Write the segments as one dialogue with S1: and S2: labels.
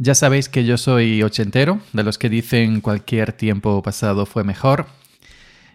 S1: Ya sabéis que yo soy ochentero, de los que dicen cualquier tiempo pasado fue mejor.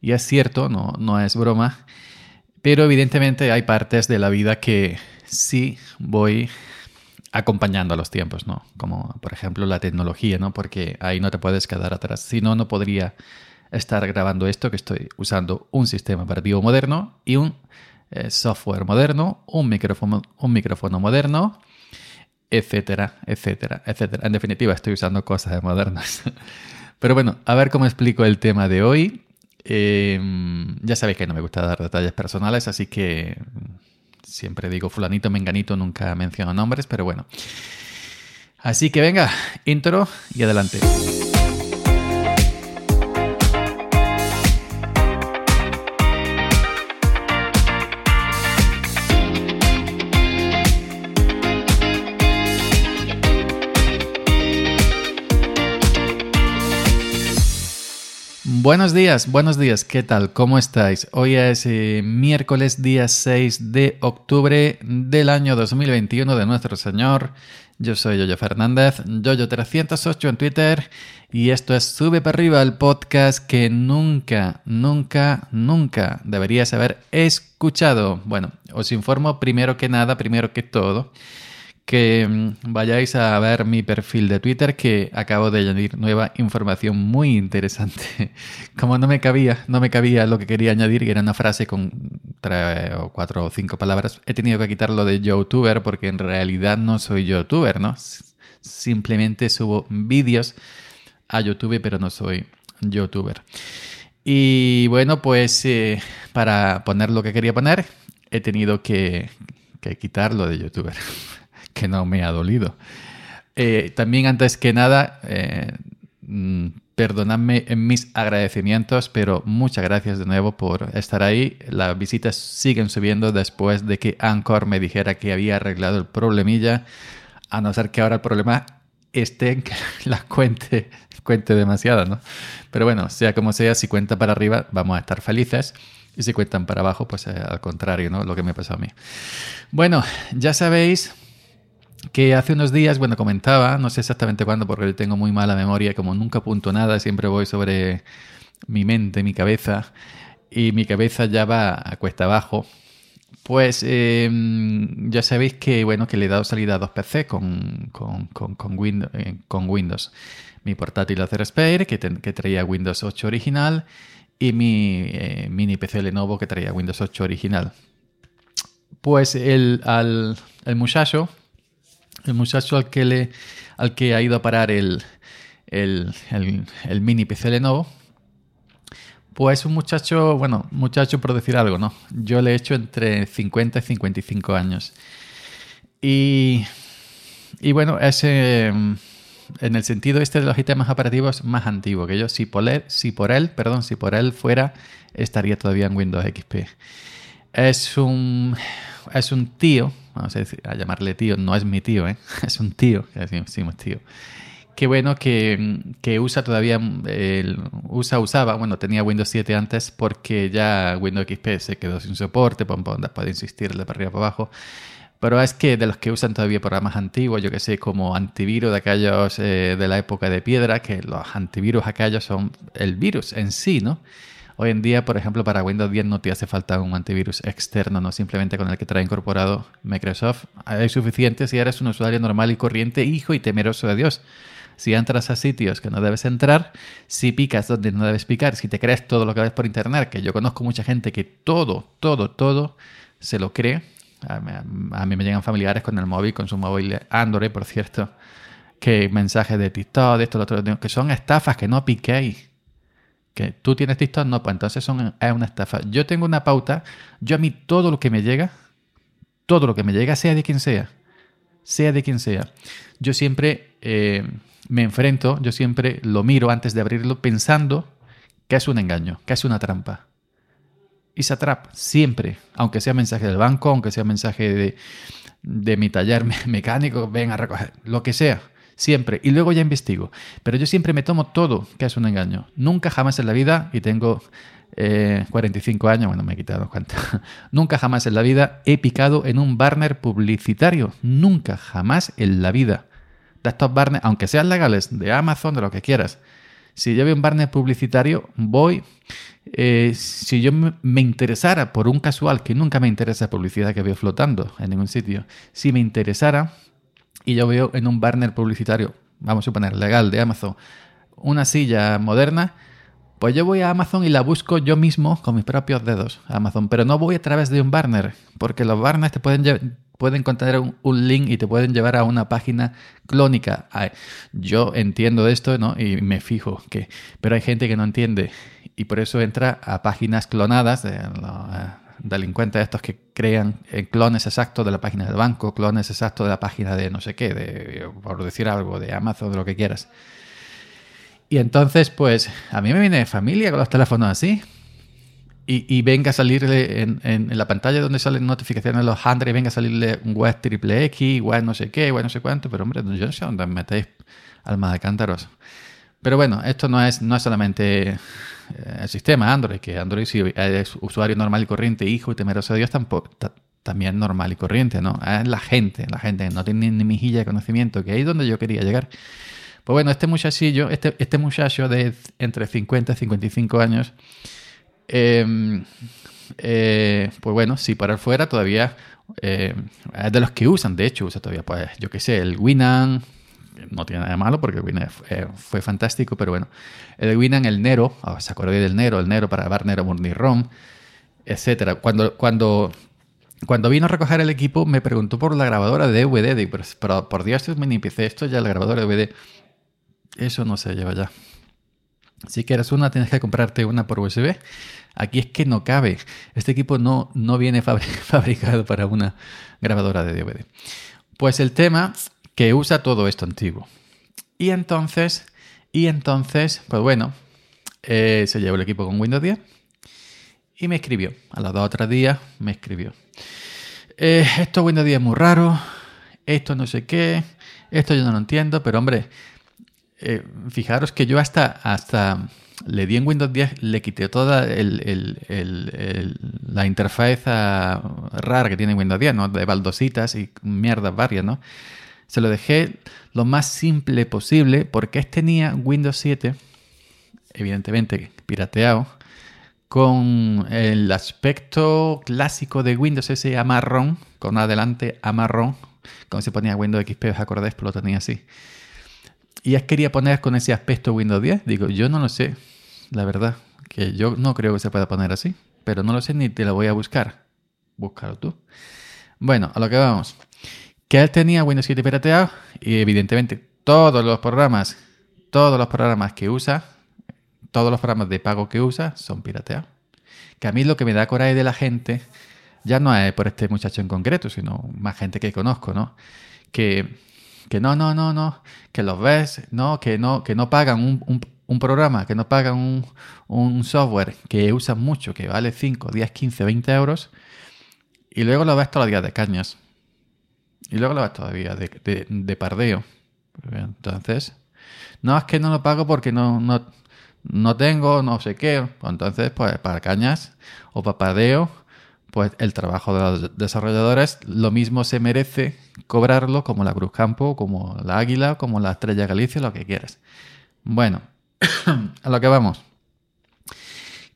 S1: Y es cierto, no, no es broma. Pero evidentemente hay partes de la vida que sí voy acompañando a los tiempos, ¿no? Como por ejemplo la tecnología, ¿no? Porque ahí no te puedes quedar atrás. Si no, no podría estar grabando esto que estoy usando un sistema operativo moderno y un eh, software moderno, un micrófono, un micrófono moderno etcétera, etcétera, etcétera. En definitiva, estoy usando cosas modernas. Pero bueno, a ver cómo explico el tema de hoy. Em, ya sabéis que no me gusta dar detalles personales, así que siempre digo fulanito, menganito, nunca menciono nombres, pero bueno. Así que venga, intro y adelante. Buenos días, buenos días, ¿qué tal? ¿Cómo estáis? Hoy es eh, miércoles día 6 de octubre del año 2021 de nuestro Señor. Yo soy Yoyo Fernández, Yoyo308 en Twitter y esto es Sube para arriba el podcast que nunca, nunca, nunca deberías haber escuchado. Bueno, os informo primero que nada, primero que todo que mm, vayáis a ver mi perfil de Twitter que acabo de añadir nueva información muy interesante. Como no me cabía, no me cabía lo que quería añadir, y era una frase con tres o cuatro o cinco palabras, he tenido que quitarlo de youtuber porque en realidad no soy youtuber, ¿no? Simplemente subo vídeos a YouTube, pero no soy youtuber. Y bueno, pues eh, para poner lo que quería poner, he tenido que, que quitarlo de youtuber. que no me ha dolido. Eh, también antes que nada, eh, mm, perdonadme en mis agradecimientos, pero muchas gracias de nuevo por estar ahí. Las visitas siguen subiendo después de que Anchor me dijera que había arreglado el problemilla, a no ser que ahora el problema esté en que la cuente, cuente demasiado, ¿no? Pero bueno, sea como sea, si cuenta para arriba, vamos a estar felices. Y si cuentan para abajo, pues eh, al contrario, ¿no? Lo que me pasó a mí. Bueno, ya sabéis que hace unos días, bueno, comentaba, no sé exactamente cuándo porque tengo muy mala memoria, como nunca apunto nada, siempre voy sobre mi mente, mi cabeza, y mi cabeza ya va a cuesta abajo. Pues em, ya sabéis que, bueno, que le he dado salida a dos PC con, con, con, Windows, eh, con Windows. Mi portátil Acer que, que traía Windows 8 original, y mi eh, mini PC Lenovo, que traía Windows 8 original. Pues el, al, el muchacho el muchacho al que, le, al que ha ido a parar el, el, el, mini PC Lenovo, pues un muchacho, bueno, muchacho por decir algo, ¿no? Yo le he hecho entre 50 y 55 años. Y, y bueno, ese, en el sentido este de los sistemas operativos más antiguo que yo. Si por él, si por él, perdón, si por él fuera, estaría todavía en Windows XP. Es un, es un tío vamos a, llamarle tío, no es mi tío, ¿eh? es un tío, que decimos tío. Qué bueno que, que usa todavía, usa, usaba, bueno, tenía Windows 7 antes porque ya Windows XP se quedó sin soporte, puede insistir de para arriba para abajo. Pero es que de los que usan todavía programas antiguos, yo que sé, como antivirus de aquellos eh, de la época de piedra, que los antivirus aquellos son el virus en sí, ¿no? Hoy en día, por ejemplo, para Windows 10 no te hace falta un antivirus externo, no simplemente con el que trae incorporado Microsoft. Hay suficiente si eres un usuario normal y corriente, hijo y temeroso de Dios. Si entras a sitios que no debes entrar, si picas donde no debes picar, si te crees todo lo que ves por internet, que yo conozco mucha gente que todo, todo, todo se lo cree. A mí, me llegan familiares con el móvil, con su móvil Android, por cierto, que mensajes de TikTok, de esto, lo otro, que son estafas, que no piquéis que tú tienes TikTok, no, pues entonces son, es una estafa. Yo tengo una pauta, yo a mí todo lo que me llega, todo lo que me llega, sea de quien sea, sea de quien sea, yo siempre eh, me enfrento, yo siempre lo miro antes de abrirlo pensando que es un engaño, que es una trampa. Y se atrapa, siempre, aunque sea mensaje del banco, aunque sea mensaje de, de mi taller mecánico, ven a recoger, lo que sea siempre. Y luego ya investigo. Pero yo siempre me tomo todo que es un engaño. Nunca jamás en la vida, y tengo 45 eh, años, bueno, me he quitado cuenta. Nunca jamás en la vida he picado en un banner publicitario. Nunca jamás en la vida. de estos barnes, aunque sean legales, de Amazon, de lo que quieras. Si yo veo un barnet publicitario, voy. Eh, si yo me interesara por un casual, que nunca me interesa publicidad que veo flotando en ningún sitio, si me interesara y yo veo en un barner publicitario, vamos a suponer legal de Amazon, una silla moderna, pues yo voy a Amazon y la busco yo mismo con mis propios dedos, Amazon, pero no voy a través de un barner, porque los barners te pueden, pueden contener un, link y te pueden llevar a una página clónica. yo entiendo esto ¿no? y me fijo que, pero hay gente que no entiende y por eso entra a páginas clonadas de eh, delincuentes estos que crean eh, clones exactos de la página del banco, clones exactos de la página de no sé qué, de, por decir algo, de Amazon, de lo que quieras. Y entonces, pues, a mí me viene de familia con los teléfonos así. Y, venga a salirle en, la pantalla donde salen notificaciones los y venga a salirle un web triple X, web no sé qué, web no sé cuánto, pero hombre, yo no sé dónde metéis alma de cántaros. Pero bueno, esto no es, no es solamente el sistema Android, que Android si es usuario normal y corriente, hijo y temeroso de Dios, tampoco, también normal y corriente, ¿no? Es la gente, la gente que no tiene ni mejilla de conocimiento, que ahí es donde yo quería llegar. Pues bueno, este muchachillo, este, este muchacho de entre 50 y 55 años, em, eh, pues bueno, si para fuera todavía eh, es de los que usan, de hecho, usa todavía, pues yo qué sé, el Winamp, no tiene nada de malo porque Winamp fue, fantástico, pero bueno, el Winamp, el Nero, oh, se acuerda del Nero, el Nero para grabar Nero ROM, etcétera. Cuando, cuando, cuando vino a recoger el equipo, me preguntó por la grabadora de DVD, pero, por Dios, me empecé esto ya la grabadora de DVD. Eso no se lleva ya. Si quieres una, tienes que comprarte una por USB. Aquí es que no cabe. Este equipo no, no viene fabricado para una grabadora de DVD. Pues el tema que usa todo esto antiguo. Y entonces, y entonces, pues bueno, eh, se llevó el equipo con Windows 10 y me escribió. A los dos o tres días me escribió. Eh, esto Windows 10 es muy raro, esto no sé qué, esto yo no lo entiendo, pero hombre, eh, fijaros que yo hasta, hasta le di en Windows 10, le quité toda la interfaz rara que tiene Windows 10, ¿no? De baldositas y mierdas varias, ¿no? Se lo dejé lo más simple posible porque tenía Windows 7, evidentemente pirateado, con el aspecto clásico de Windows, ese amarrón, con adelante amarrón, como se ponía Windows XP, ¿os acordáis? Pero lo tenía así y es quería poner con ese aspecto Windows 10. Digo, yo no lo sé, la verdad, que yo no creo que se pueda poner así, pero no lo sé ni te lo voy a buscar. Búscalo tú. Bueno, a lo que vamos. Que él tenía Windows 7 pirateado y evidentemente todos los programas, todos los programas que usa, todos los programas de pago que usa son pirateados. Que a mí lo que me da coraje de la gente, ya no es por este muchacho en concreto, sino más gente que conozco, ¿no? Que que no, no, no, no, que los ves, no, que no, que no pagan un, programa, que no pagan un, un, software que usan mucho, que vale 5, 10, 15, 20 euros, y luego lo ves todos los días de cañas. Y luego lo ves todavía de, de, de pardeo. Entonces, no es que no lo pago porque no, no, no tengo, no sé qué. Entonces, pues para cañas o para pardeo pues el trabajo de los desarrolladores lo mismo se merece cobrarlo como la Cruz Campo, como la Águila, como la Estrella Galicia, lo que quieras. Bueno, a lo que vamos.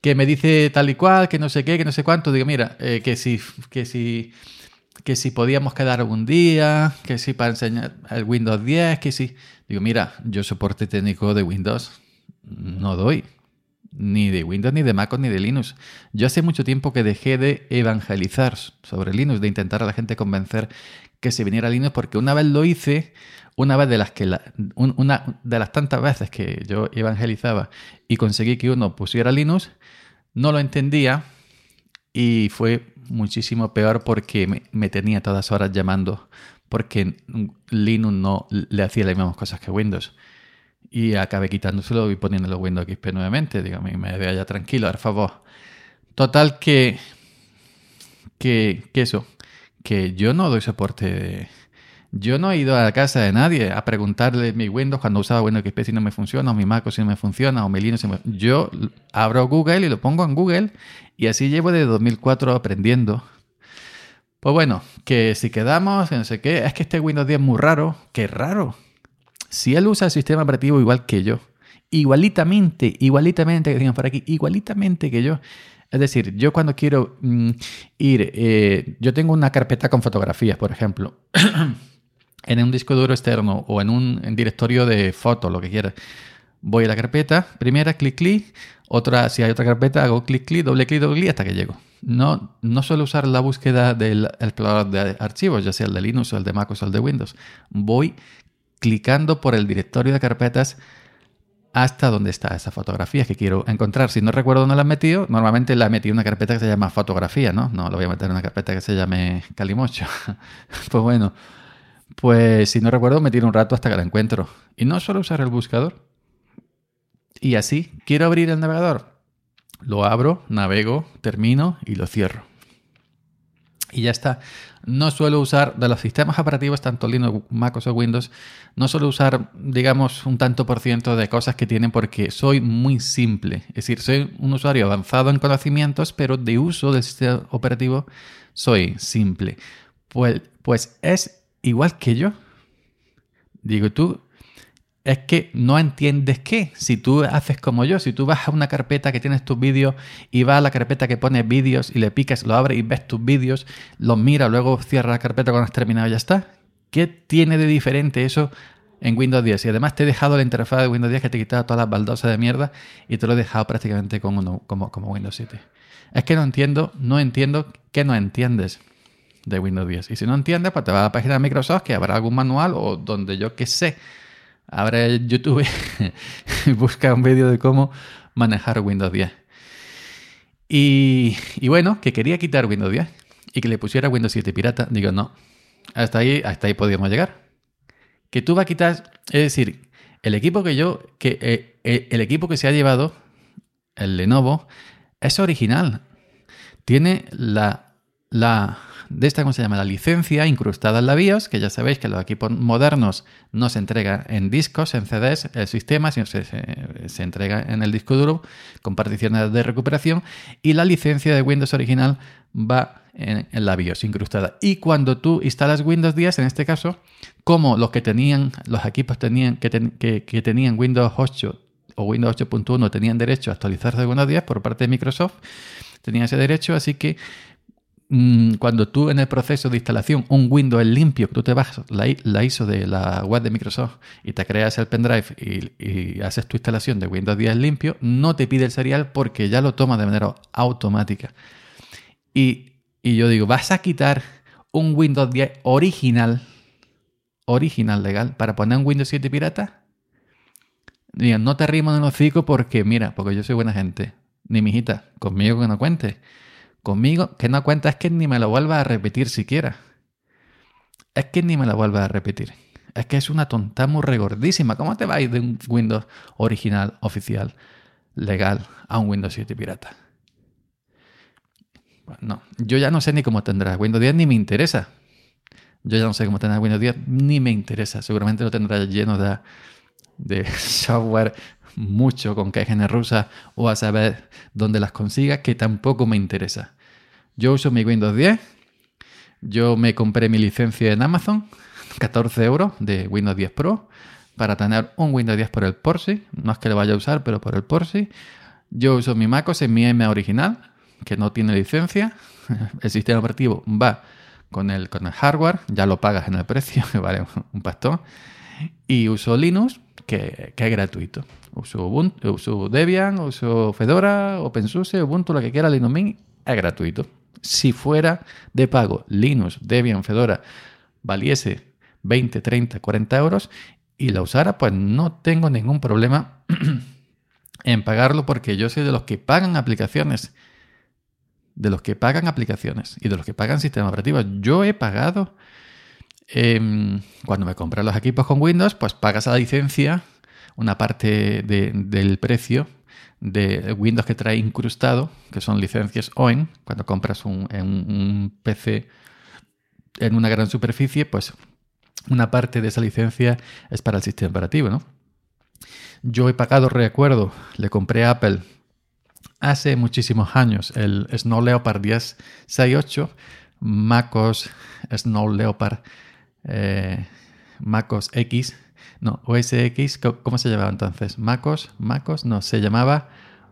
S1: Que me dice tal y cual, que no sé qué, que no sé cuánto. Digo, mira, eh, que si, que si, que si podíamos quedar algún día, que si para enseñar el Windows 10, que si. Digo, mira, yo soporte técnico de Windows no doy ni de Windows, ni de Mac, ni de Linux. Yo hace mucho tiempo que dejé de evangelizar sobre Linux, de intentar a la gente convencer que se viniera a Linux, porque una vez lo hice, una vez de las que una de las tantas veces que yo evangelizaba y conseguí que uno pusiera Linux, no lo entendía y fue muchísimo peor porque me, tenía todas horas llamando porque Linux no le hacía las mismas cosas que Windows y acabé quitándoselo y poniéndolo Windows XP nuevamente. Dígame, me vea ya tranquilo, por favor. Total que, que, que eso, que yo no doy soporte. Yo no he ido a la casa de nadie a preguntarle mi Windows cuando usaba Windows XP si no me funciona, o mi Mac si no me funciona, o mi Linux si me... Yo abro Google y lo pongo en Google y así llevo de 2004 aprendiendo. Pues bueno, que si quedamos, no sé qué, es que este Windows 10 es muy raro. ¡Qué raro! si él usa el sistema operativo igual que yo, igualitamente, igualitamente, que digan por aquí, igualitamente que yo, es decir, yo cuando quiero mm, ir, eh, yo tengo una carpeta con fotografías, por ejemplo, en un disco duro externo o en un directorio de fotos, lo que quieras. Voy a la carpeta, primera, clic, clic, otra, si hay otra carpeta, hago clic, clic, doble clic, doble clic hasta que llego. No, no suelo usar la búsqueda del explorador de archivos, ya sea el de Linux o el de Mac o el de Windows. Voy clicando por el directorio de carpetas hasta donde está esa fotografía que quiero encontrar. Si no recuerdo dónde la he metido, normalmente la he metido en una carpeta que se llama fotografía, ¿no? No lo voy a meter en una carpeta que se llame Calimocho. pues bueno, pues si no recuerdo, me tiro un rato hasta que la encuentro. Y no suelo usar el buscador. Y así, quiero abrir el navegador. Lo abro, navego, termino y lo cierro. Y ya está. No suelo usar de los sistemas operativos, tanto Linux, Mac o Windows, no suelo usar, digamos, un tanto por ciento de cosas que tienen porque soy muy simple. Es decir, soy un usuario avanzado en conocimientos, pero de uso del sistema operativo soy simple. Pues, pues es igual que yo. Digo, tú es que no entiendes qué. Si tú haces como yo, si tú vas a una carpeta que tienes tus vídeos y vas a la carpeta que pone vídeos y le picas, lo abres y ves tus vídeos, los mira, luego cierras la carpeta cuando has terminado y ya está. ¿Qué tiene de diferente eso en Windows 10? Y además te he dejado la interfaz de Windows 10 que te he quitado todas las baldosas de mierda y te lo he dejado prácticamente como, como, como Windows 7. Es que no entiendo, no entiendo que no entiendes de Windows 10. Y si no entiendes, pues te vas a la página de Microsoft que habrá algún manual o donde yo que sé Abre YouTube y busca un vídeo de cómo manejar Windows 10. Y, bueno, que quería quitar Windows 10 y que le pusiera Windows 7 pirata. Digo, no. Hasta ahí, hasta ahí podíamos llegar. Que tú vas a quitar, es decir, el equipo que yo, que eh, eh, el equipo que se ha llevado, el Lenovo, es original. Tiene la, la de esta, ¿cómo se llama? La licencia incrustada en la BIOS, que ya sabéis que los equipos modernos no se entrega en discos, en CDs, el sistema, sino se, se, entrega en el disco duro con particiones de recuperación y la licencia de Windows original va en, la BIOS incrustada. Y cuando tú instalas Windows 10, en este caso, como los que tenían, los equipos tenían, que, que, tenían Windows 8 o Windows 8.1 tenían derecho a actualizarse de Windows 10 por parte de Microsoft, tenían ese derecho, así que Mm, cuando tú en el proceso de instalación, un Windows limpio, tú te bajas la, ISO de la web de Microsoft y te creas el pendrive y, haces tu instalación de Windows 10 limpio, no te pide el serial porque ya lo toma de manera automática. Y, y yo digo, ¿vas a quitar un Windows 10 original, original legal, para poner un Windows 7 pirata? Digan, no te rimo en el hocico porque, mira, porque yo soy buena gente. Ni mijita, conmigo que no cuente. Conmigo, que no cuenta es que ni me lo vuelva a repetir siquiera. Es que ni me lo vuelva a repetir. Es que es una tonta muy regordísima. ¿Cómo te vais de un Windows original, oficial, legal, a un Windows 7 pirata? no, yo ya no sé ni cómo tendrás Windows 10, ni me interesa. Yo ya no sé cómo tendrás Windows 10, ni me interesa. Seguramente lo tendrás lleno de, de software mucho con cajas rusas o a saber dónde las consiga, que tampoco me interesa. Yo uso mi Windows 10. Yo me compré mi licencia en Amazon, 14 euros de Windows 10 Pro, para tener un Windows 10 por el Porsche. No es que lo vaya a usar, pero por el Porsche. Yo uso mi MacOS en mi M original, que no tiene licencia. El sistema operativo va con el, con el hardware, ya lo pagas en el precio, que vale un pastón. Y uso Linux, que, es gratuito. Uso, Ubuntu, uso Debian, uso Fedora, OpenSUSE, Ubuntu, lo que quiera, Linux Mint, es gratuito si fuera de pago Linux, Debian, Fedora, valiese 20, 30, 40 euros y la usara, pues no tengo ningún problema en pagarlo porque yo soy de los que pagan aplicaciones. De los que pagan aplicaciones y de los que pagan sistemas operativos. Yo he pagado, em, cuando me compré los equipos con Windows, pues pagas la licencia, una parte del precio de Windows que trae incrustado, que son licencias OEN, cuando compras un, un PC en una gran superficie, pues una parte de esa licencia es para el sistema operativo, ¿no? Yo he pagado, recuerdo, le compré a Apple hace muchísimos años el Snow Leopard 1068, MacOS Snow Leopard eh, MacOS X no, OS X, ¿cómo se llamaba entonces? ¿MacOS? ¿MacOS? No, se llamaba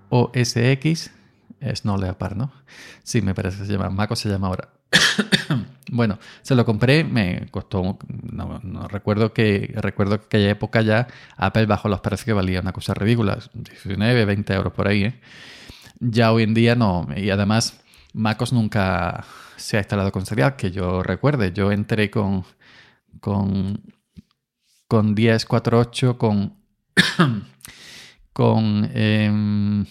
S1: OS X. Snow Leopard, ¿no? Sí, me parece que se llama. MacOS se llama ahora. bueno, se lo compré, me costó, no, recuerdo que recuerdo que aquella época ya Apple bajó los precios que valía una cosa ridícula, 19, 20 euros por ahí. ¿eh? Ya hoy en día no, y además MacOS nunca se ha instalado con serial, que yo recuerde. Yo entré con con con 10.4.8, con con em,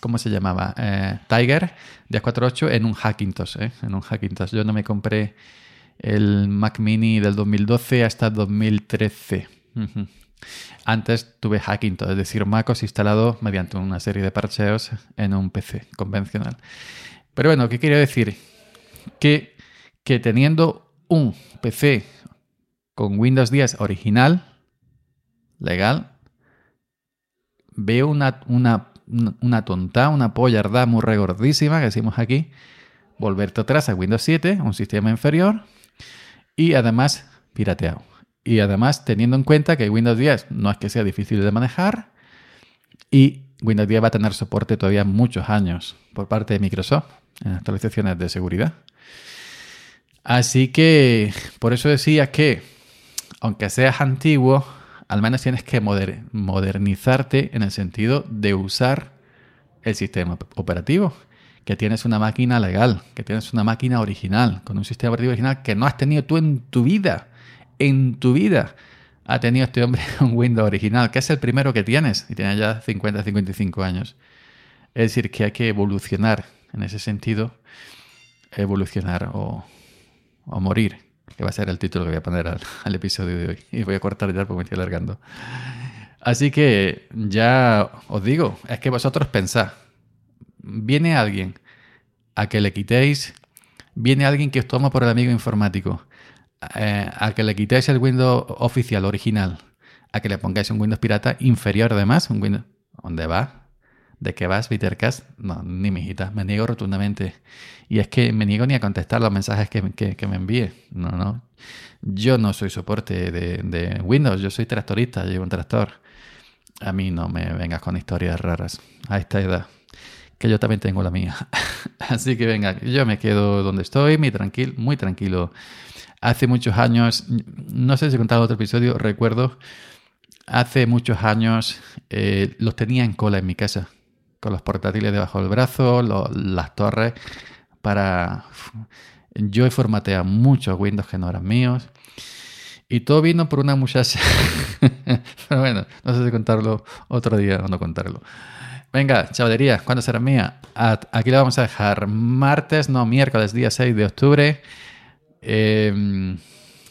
S1: ¿cómo se llamaba? Eh, Tiger 1048 en un Hackintosh, ¿eh? en un Hackintosh. Yo no me compré el Mac Mini del 2012 hasta 2013. Antes tuve Hackintosh, es decir, MacOS instalado mediante una serie de parcheos en un PC convencional. Pero bueno, ¿qué quiero decir? Que, que teniendo un PC con Windows 10 original, legal, veo una, una una tonta, una pollarda muy regordísima que decimos aquí, volverte atrás a Windows 7, un sistema inferior, y además pirateado. Y además teniendo en cuenta que Windows 10 no es que sea difícil de manejar, y Windows 10 va a tener soporte todavía muchos años por parte de Microsoft en actualizaciones de seguridad. Así que por eso decía que, aunque seas antiguo, al menos tienes que modernizarte en el sentido de usar el sistema operativo. Que tienes una máquina legal, que tienes una máquina original, con un sistema operativo original que no has tenido tú en tu vida. En tu vida ha tenido este hombre un Windows original, que es el primero que tienes y tiene ya 50, 55 años. Es decir, que hay que evolucionar en ese sentido, evolucionar o, o morir que va a ser el título que voy a poner al, episodio de hoy. Y voy a cortar ya porque me estoy alargando. Así que ya os digo, es que vosotros pensad, viene alguien a que le quitéis, viene alguien que os toma por el amigo informático, eh, a que le quitéis el Windows oficial, original, a que le pongáis un Windows pirata inferior además, un Windows... ¿Dónde va? ¿De qué vas, Bittercast? No, ni mi hijita, me niego rotundamente. Y es que me niego ni a contestar los mensajes que, me envíe. No, no. Yo no soy soporte de, Windows, yo soy tractorista, llevo un tractor. A mí no me vengas con historias raras a esta edad, que yo también tengo la mía. Así que venga, yo me quedo donde estoy, muy tranquilo, muy tranquilo. Hace muchos años, no sé si he contado otro episodio, recuerdo, hace muchos años eh, los tenía en cola en mi casa con los portátiles debajo del brazo, las torres, para... Yo he formateado muchos Windows que no eran míos. Y todo vino por una muchacha. Pero bueno, no sé si contarlo otro día o no contarlo. Venga, chavalería, ¿cuándo será mía? Aquí la vamos a dejar martes, no, miércoles, día 6 de octubre. Eh,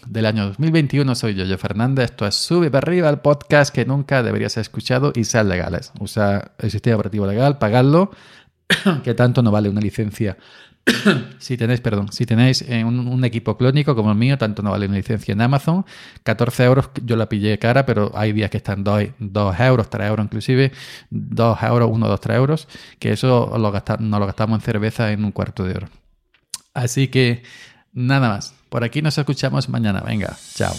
S1: del año 2021. Soy Yoyo Fernández. Esto es Sube para arriba el podcast que nunca deberías haber escuchado y sean legales. Usa el sistema operativo legal, pagadlo, que tanto no vale una licencia. si tenéis, perdón, si tenéis eh, un, equipo clónico como el mío, tanto no vale una licencia en Amazon. 14 euros, yo la pillé cara, pero hay días que están 2, euros, 3 euros inclusive, 2 euros, 1, 2, 3 euros, que eso lo nos lo gastamos en cerveza en un cuarto de hora. Así que nada más. Por aquí nos escuchamos mañana. Venga, chao.